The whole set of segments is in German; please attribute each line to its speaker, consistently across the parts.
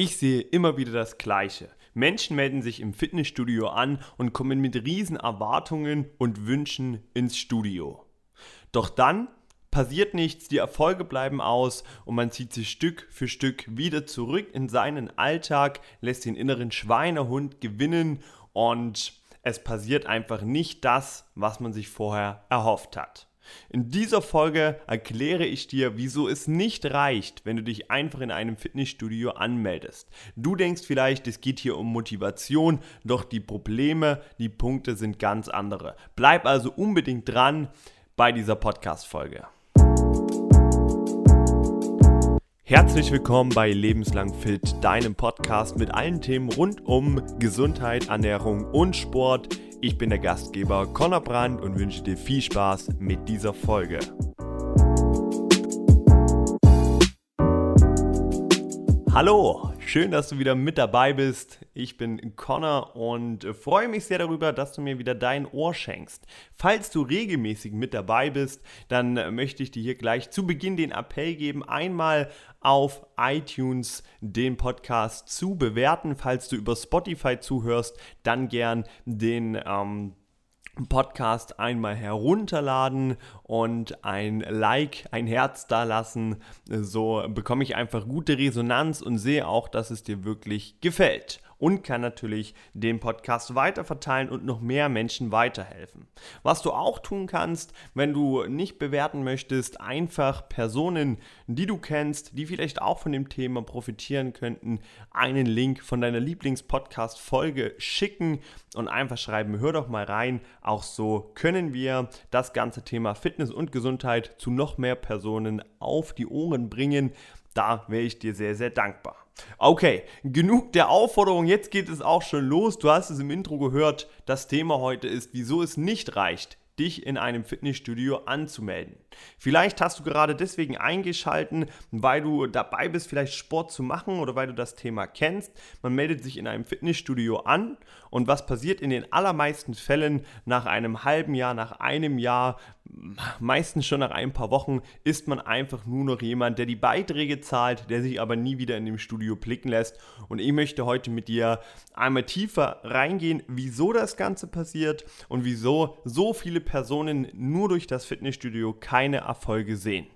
Speaker 1: Ich sehe immer wieder das Gleiche. Menschen melden sich im Fitnessstudio an und kommen mit riesen Erwartungen und Wünschen ins Studio. Doch dann passiert nichts, die Erfolge bleiben aus und man zieht sich Stück für Stück wieder zurück in seinen Alltag, lässt den inneren Schweinehund gewinnen und es passiert einfach nicht das, was man sich vorher erhofft hat. In dieser Folge erkläre ich dir, wieso es nicht reicht, wenn du dich einfach in einem Fitnessstudio anmeldest. Du denkst vielleicht, es geht hier um Motivation, doch die Probleme, die Punkte sind ganz andere. Bleib also unbedingt dran bei dieser Podcast-Folge. Herzlich willkommen bei Lebenslang Fit, deinem Podcast mit allen Themen rund um Gesundheit, Ernährung und Sport. Ich bin der Gastgeber Conor Brandt und wünsche dir viel Spaß mit dieser Folge. Hallo, schön, dass du wieder mit dabei bist. Ich bin Connor und freue mich sehr darüber, dass du mir wieder dein Ohr schenkst. Falls du regelmäßig mit dabei bist, dann möchte ich dir hier gleich zu Beginn den Appell geben, einmal auf iTunes den Podcast zu bewerten. Falls du über Spotify zuhörst, dann gern den ähm, Podcast einmal herunterladen und ein Like, ein Herz da lassen. So bekomme ich einfach gute Resonanz und sehe auch, dass es dir wirklich gefällt und kann natürlich den Podcast weiterverteilen und noch mehr Menschen weiterhelfen. Was du auch tun kannst, wenn du nicht bewerten möchtest, einfach Personen, die du kennst, die vielleicht auch von dem Thema profitieren könnten, einen Link von deiner Lieblingspodcast-Folge schicken und einfach schreiben, hör doch mal rein. Auch so können wir das ganze Thema Fitness und Gesundheit zu noch mehr Personen auf die Ohren bringen. Da wäre ich dir sehr, sehr dankbar. Okay, genug der Aufforderung, jetzt geht es auch schon los. Du hast es im Intro gehört. Das Thema heute ist, wieso es nicht reicht, dich in einem Fitnessstudio anzumelden. Vielleicht hast du gerade deswegen eingeschalten, weil du dabei bist, vielleicht Sport zu machen oder weil du das Thema kennst. Man meldet sich in einem Fitnessstudio an und was passiert in den allermeisten Fällen nach einem halben Jahr, nach einem Jahr, meistens schon nach ein paar Wochen, ist man einfach nur noch jemand, der die Beiträge zahlt, der sich aber nie wieder in dem Studio blicken lässt. Und ich möchte heute mit dir einmal tiefer reingehen, wieso das Ganze passiert und wieso so viele Personen nur durch das Fitnessstudio keine Erfolge sehen.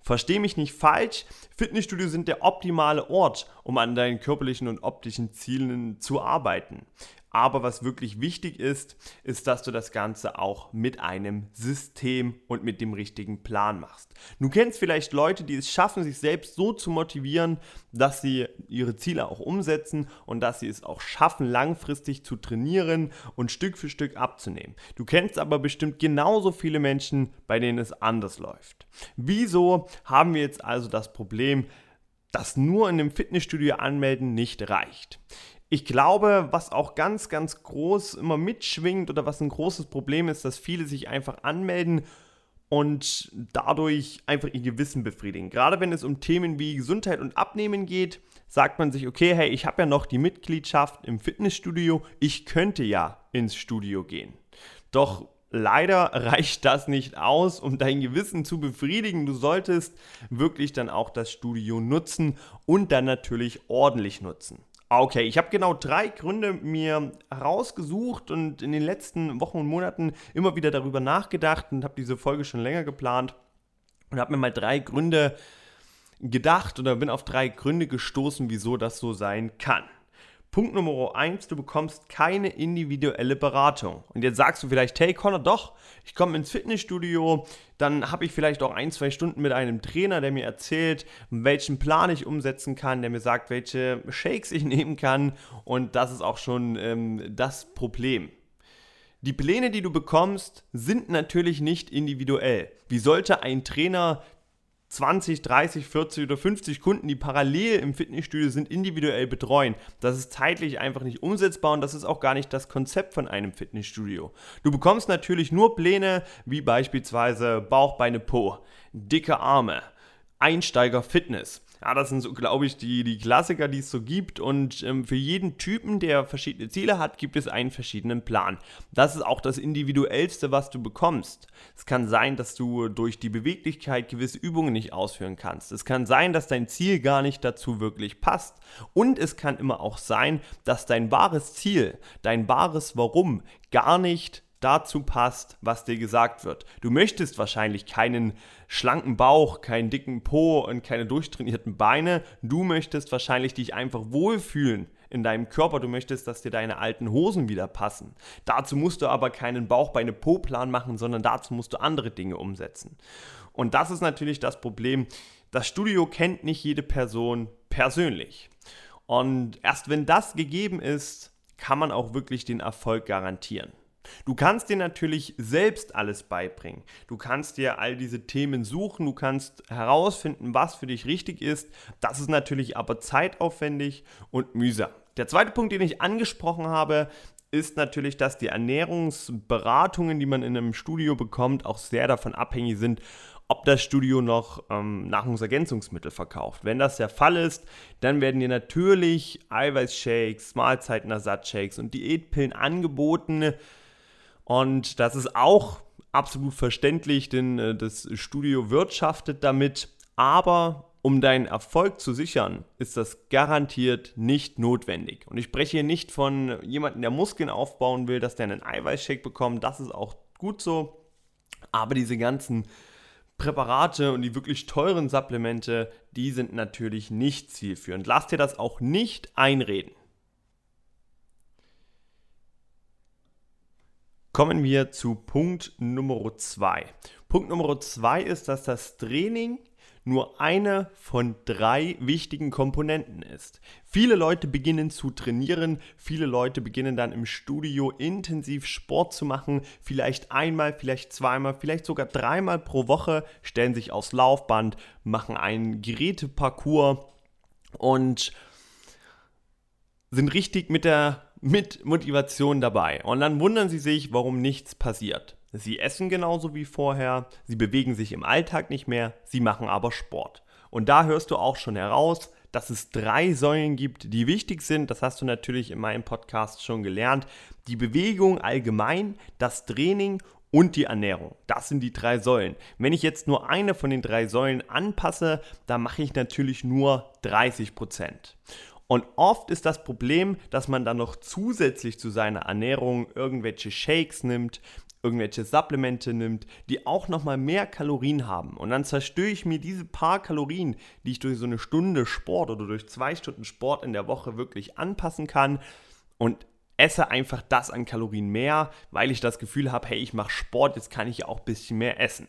Speaker 1: Versteh mich nicht falsch, Fitnessstudios sind der optimale Ort, um an deinen körperlichen und optischen Zielen zu arbeiten. Aber was wirklich wichtig ist, ist, dass du das Ganze auch mit einem System und mit dem richtigen Plan machst. Du kennst vielleicht Leute, die es schaffen, sich selbst so zu motivieren, dass sie ihre Ziele auch umsetzen und dass sie es auch schaffen, langfristig zu trainieren und Stück für Stück abzunehmen. Du kennst aber bestimmt genauso viele Menschen, bei denen es anders läuft. Wieso haben wir jetzt also das Problem, dass nur in einem Fitnessstudio anmelden nicht reicht? Ich glaube, was auch ganz, ganz groß immer mitschwingt oder was ein großes Problem ist, dass viele sich einfach anmelden und dadurch einfach ihr Gewissen befriedigen. Gerade wenn es um Themen wie Gesundheit und Abnehmen geht, sagt man sich, okay, hey, ich habe ja noch die Mitgliedschaft im Fitnessstudio, ich könnte ja ins Studio gehen. Doch leider reicht das nicht aus, um dein Gewissen zu befriedigen. Du solltest wirklich dann auch das Studio nutzen und dann natürlich ordentlich nutzen. Okay, ich habe genau drei Gründe mir herausgesucht und in den letzten Wochen und Monaten immer wieder darüber nachgedacht und habe diese Folge schon länger geplant und habe mir mal drei Gründe gedacht oder bin auf drei Gründe gestoßen, wieso das so sein kann. Punkt Nummer eins, du bekommst keine individuelle Beratung. Und jetzt sagst du vielleicht, hey Connor, doch, ich komme ins Fitnessstudio, dann habe ich vielleicht auch ein, zwei Stunden mit einem Trainer, der mir erzählt, welchen Plan ich umsetzen kann, der mir sagt, welche Shakes ich nehmen kann. Und das ist auch schon ähm, das Problem. Die Pläne, die du bekommst, sind natürlich nicht individuell. Wie sollte ein Trainer 20, 30, 40 oder 50 Kunden, die parallel im Fitnessstudio sind, individuell betreuen. Das ist zeitlich einfach nicht umsetzbar und das ist auch gar nicht das Konzept von einem Fitnessstudio. Du bekommst natürlich nur Pläne wie beispielsweise Bauch, Beine, Po, dicke Arme, Einsteiger Fitness. Ja, das sind so, glaube ich, die, die Klassiker, die es so gibt. Und ähm, für jeden Typen, der verschiedene Ziele hat, gibt es einen verschiedenen Plan. Das ist auch das Individuellste, was du bekommst. Es kann sein, dass du durch die Beweglichkeit gewisse Übungen nicht ausführen kannst. Es kann sein, dass dein Ziel gar nicht dazu wirklich passt. Und es kann immer auch sein, dass dein wahres Ziel, dein wahres Warum gar nicht dazu passt, was dir gesagt wird. Du möchtest wahrscheinlich keinen schlanken Bauch, keinen dicken Po und keine durchtrainierten Beine. Du möchtest wahrscheinlich dich einfach wohlfühlen in deinem Körper. Du möchtest, dass dir deine alten Hosen wieder passen. Dazu musst du aber keinen Bauch, Beine, Po-Plan machen, sondern dazu musst du andere Dinge umsetzen. Und das ist natürlich das Problem. Das Studio kennt nicht jede Person persönlich. Und erst wenn das gegeben ist, kann man auch wirklich den Erfolg garantieren. Du kannst dir natürlich selbst alles beibringen. Du kannst dir all diese Themen suchen, du kannst herausfinden, was für dich richtig ist. Das ist natürlich aber zeitaufwendig und mühsam. Der zweite Punkt, den ich angesprochen habe, ist natürlich, dass die Ernährungsberatungen, die man in einem Studio bekommt, auch sehr davon abhängig sind, ob das Studio noch ähm, Nahrungsergänzungsmittel verkauft. Wenn das der Fall ist, dann werden dir natürlich Eiweißshakes, Mahlzeitenersatzshakes und Diätpillen angeboten, und das ist auch absolut verständlich, denn äh, das Studio wirtschaftet damit. Aber um deinen Erfolg zu sichern, ist das garantiert nicht notwendig. Und ich spreche hier nicht von jemandem, der Muskeln aufbauen will, dass der einen Eiweißshake bekommt. Das ist auch gut so. Aber diese ganzen Präparate und die wirklich teuren Supplemente, die sind natürlich nicht zielführend. Lass dir das auch nicht einreden. Kommen wir zu Punkt Nummer 2. Punkt Nummer 2 ist, dass das Training nur eine von drei wichtigen Komponenten ist. Viele Leute beginnen zu trainieren, viele Leute beginnen dann im Studio intensiv Sport zu machen, vielleicht einmal, vielleicht zweimal, vielleicht sogar dreimal pro Woche, stellen sich aufs Laufband, machen einen Geräteparcours und sind richtig mit der mit Motivation dabei. Und dann wundern sie sich, warum nichts passiert. Sie essen genauso wie vorher, sie bewegen sich im Alltag nicht mehr, sie machen aber Sport. Und da hörst du auch schon heraus, dass es drei Säulen gibt, die wichtig sind. Das hast du natürlich in meinem Podcast schon gelernt. Die Bewegung allgemein, das Training und die Ernährung. Das sind die drei Säulen. Wenn ich jetzt nur eine von den drei Säulen anpasse, dann mache ich natürlich nur 30 Prozent. Und oft ist das Problem, dass man dann noch zusätzlich zu seiner Ernährung irgendwelche Shakes nimmt, irgendwelche Supplemente nimmt, die auch nochmal mehr Kalorien haben. Und dann zerstöre ich mir diese paar Kalorien, die ich durch so eine Stunde Sport oder durch zwei Stunden Sport in der Woche wirklich anpassen kann und esse einfach das an Kalorien mehr, weil ich das Gefühl habe, hey, ich mache Sport, jetzt kann ich ja auch ein bisschen mehr essen.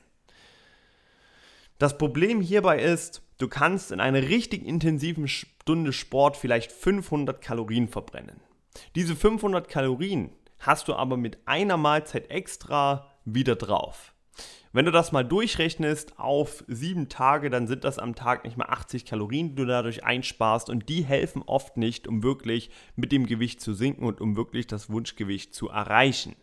Speaker 1: Das Problem hierbei ist, du kannst in einer richtig intensiven Stunde Sport vielleicht 500 Kalorien verbrennen. Diese 500 Kalorien hast du aber mit einer Mahlzeit extra wieder drauf. Wenn du das mal durchrechnest auf sieben Tage, dann sind das am Tag nicht mal 80 Kalorien, die du dadurch einsparst und die helfen oft nicht, um wirklich mit dem Gewicht zu sinken und um wirklich das Wunschgewicht zu erreichen.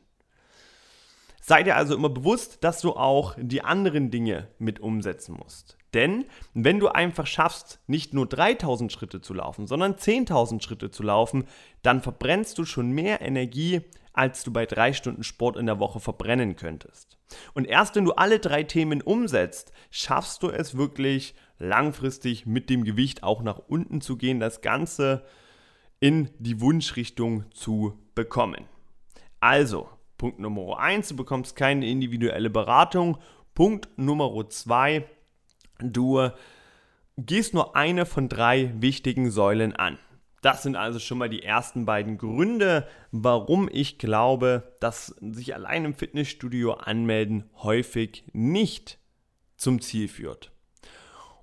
Speaker 1: Sei dir also immer bewusst, dass du auch die anderen Dinge mit umsetzen musst. Denn wenn du einfach schaffst, nicht nur 3000 Schritte zu laufen, sondern 10.000 Schritte zu laufen, dann verbrennst du schon mehr Energie, als du bei drei Stunden Sport in der Woche verbrennen könntest. Und erst wenn du alle drei Themen umsetzt, schaffst du es wirklich langfristig mit dem Gewicht auch nach unten zu gehen, das Ganze in die Wunschrichtung zu bekommen. Also, Punkt Nummer 1, du bekommst keine individuelle Beratung. Punkt Nummer 2, du gehst nur eine von drei wichtigen Säulen an. Das sind also schon mal die ersten beiden Gründe, warum ich glaube, dass sich allein im Fitnessstudio anmelden häufig nicht zum Ziel führt.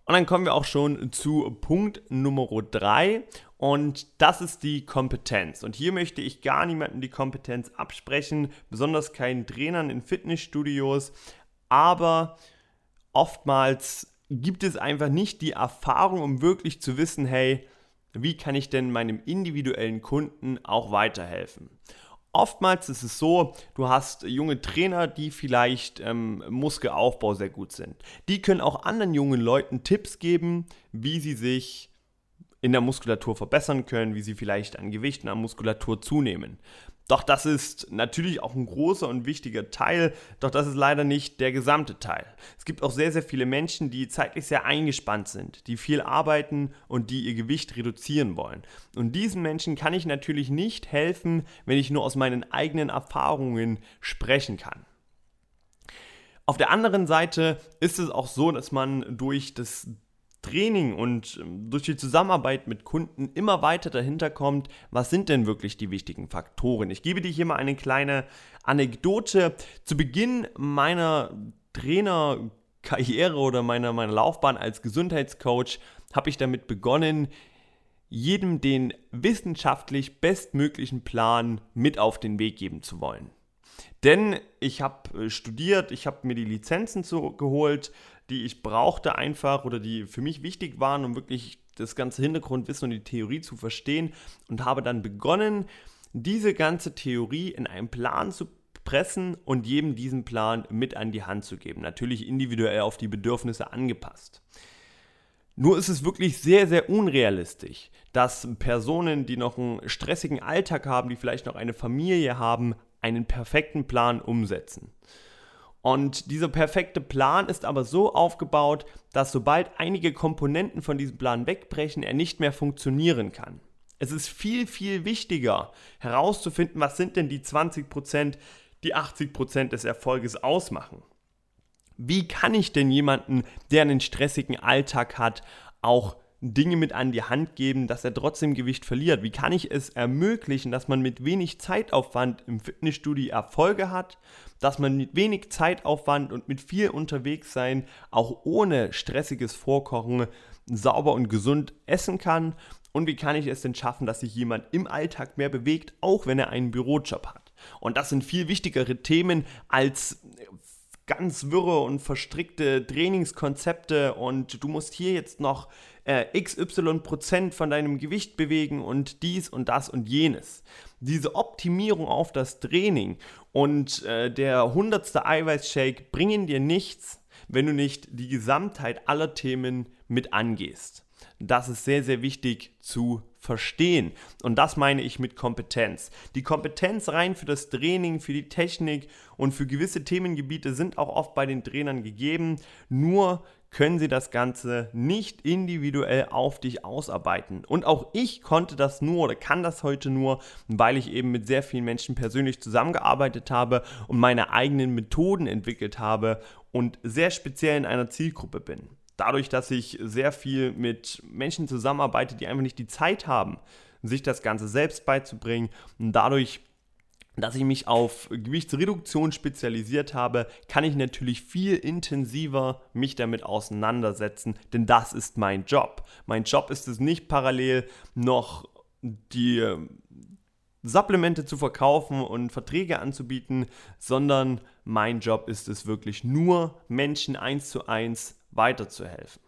Speaker 1: Und dann kommen wir auch schon zu Punkt Nummer 3 und das ist die Kompetenz. Und hier möchte ich gar niemandem die Kompetenz absprechen, besonders keinen Trainern in Fitnessstudios, aber oftmals gibt es einfach nicht die Erfahrung, um wirklich zu wissen, hey, wie kann ich denn meinem individuellen Kunden auch weiterhelfen? Oftmals ist es so, du hast junge Trainer, die vielleicht ähm, Muskelaufbau sehr gut sind. Die können auch anderen jungen Leuten Tipps geben, wie sie sich in der Muskulatur verbessern können, wie sie vielleicht an Gewicht und an Muskulatur zunehmen. Doch das ist natürlich auch ein großer und wichtiger Teil, doch das ist leider nicht der gesamte Teil. Es gibt auch sehr, sehr viele Menschen, die zeitlich sehr eingespannt sind, die viel arbeiten und die ihr Gewicht reduzieren wollen. Und diesen Menschen kann ich natürlich nicht helfen, wenn ich nur aus meinen eigenen Erfahrungen sprechen kann. Auf der anderen Seite ist es auch so, dass man durch das Training und ähm, durch die Zusammenarbeit mit Kunden immer weiter dahinter kommt, was sind denn wirklich die wichtigen Faktoren. Ich gebe dir hier mal eine kleine Anekdote. Zu Beginn meiner Trainerkarriere oder meiner, meiner Laufbahn als Gesundheitscoach habe ich damit begonnen, jedem den wissenschaftlich bestmöglichen Plan mit auf den Weg geben zu wollen. Denn ich habe äh, studiert, ich habe mir die Lizenzen zu, geholt, die ich brauchte einfach oder die für mich wichtig waren, um wirklich das ganze Hintergrundwissen und die Theorie zu verstehen und habe dann begonnen, diese ganze Theorie in einen Plan zu pressen und jedem diesen Plan mit an die Hand zu geben. Natürlich individuell auf die Bedürfnisse angepasst. Nur ist es wirklich sehr, sehr unrealistisch, dass Personen, die noch einen stressigen Alltag haben, die vielleicht noch eine Familie haben, einen perfekten Plan umsetzen. Und dieser perfekte Plan ist aber so aufgebaut, dass sobald einige Komponenten von diesem Plan wegbrechen, er nicht mehr funktionieren kann. Es ist viel, viel wichtiger herauszufinden, was sind denn die 20%, die 80% des Erfolges ausmachen. Wie kann ich denn jemanden, der einen stressigen Alltag hat, auch Dinge mit an die Hand geben, dass er trotzdem Gewicht verliert? Wie kann ich es ermöglichen, dass man mit wenig Zeitaufwand im Fitnessstudio Erfolge hat, dass man mit wenig Zeitaufwand und mit viel unterwegs sein auch ohne stressiges Vorkochen sauber und gesund essen kann? Und wie kann ich es denn schaffen, dass sich jemand im Alltag mehr bewegt, auch wenn er einen Bürojob hat? Und das sind viel wichtigere Themen als ganz wirre und verstrickte Trainingskonzepte und du musst hier jetzt noch äh, XY Prozent von deinem Gewicht bewegen und dies und das und jenes. Diese Optimierung auf das Training und äh, der hundertste Eiweißshake bringen dir nichts, wenn du nicht die Gesamtheit aller Themen mit angehst. Das ist sehr, sehr wichtig zu verstehen. Und das meine ich mit Kompetenz. Die Kompetenz rein für das Training, für die Technik und für gewisse Themengebiete sind auch oft bei den Trainern gegeben. Nur können sie das Ganze nicht individuell auf dich ausarbeiten. Und auch ich konnte das nur oder kann das heute nur, weil ich eben mit sehr vielen Menschen persönlich zusammengearbeitet habe und meine eigenen Methoden entwickelt habe und sehr speziell in einer Zielgruppe bin dadurch, dass ich sehr viel mit Menschen zusammenarbeite, die einfach nicht die Zeit haben, sich das Ganze selbst beizubringen und dadurch dass ich mich auf Gewichtsreduktion spezialisiert habe, kann ich natürlich viel intensiver mich damit auseinandersetzen, denn das ist mein Job. Mein Job ist es nicht parallel noch die ähm, Supplemente zu verkaufen und Verträge anzubieten, sondern mein Job ist es wirklich nur Menschen eins zu eins weiterzuhelfen.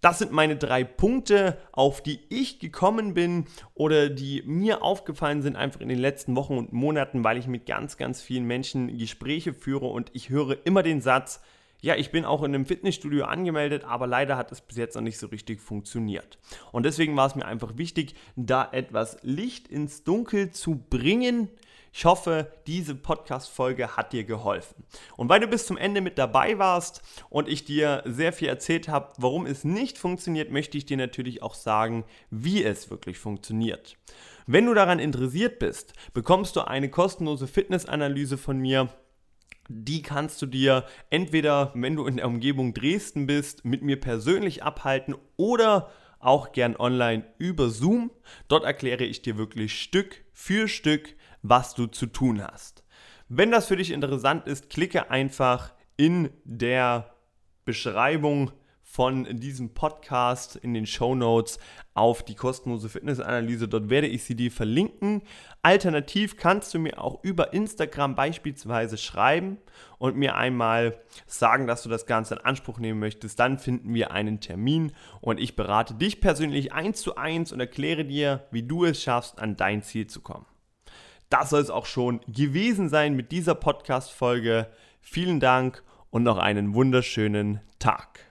Speaker 1: Das sind meine drei Punkte, auf die ich gekommen bin oder die mir aufgefallen sind einfach in den letzten Wochen und Monaten, weil ich mit ganz, ganz vielen Menschen Gespräche führe und ich höre immer den Satz, ja, ich bin auch in einem Fitnessstudio angemeldet, aber leider hat es bis jetzt noch nicht so richtig funktioniert. Und deswegen war es mir einfach wichtig, da etwas Licht ins Dunkel zu bringen, ich hoffe, diese Podcast-Folge hat dir geholfen. Und weil du bis zum Ende mit dabei warst und ich dir sehr viel erzählt habe, warum es nicht funktioniert, möchte ich dir natürlich auch sagen, wie es wirklich funktioniert. Wenn du daran interessiert bist, bekommst du eine kostenlose Fitnessanalyse von mir. Die kannst du dir entweder, wenn du in der Umgebung Dresden bist, mit mir persönlich abhalten oder auch gern online über Zoom. Dort erkläre ich dir wirklich Stück für Stück, was du zu tun hast. Wenn das für dich interessant ist, klicke einfach in der Beschreibung von diesem Podcast in den Show Notes auf die kostenlose Fitnessanalyse. Dort werde ich sie dir verlinken. Alternativ kannst du mir auch über Instagram beispielsweise schreiben und mir einmal sagen, dass du das Ganze in Anspruch nehmen möchtest. Dann finden wir einen Termin und ich berate dich persönlich eins zu eins und erkläre dir, wie du es schaffst, an dein Ziel zu kommen. Das soll es auch schon gewesen sein mit dieser Podcast-Folge. Vielen Dank und noch einen wunderschönen Tag.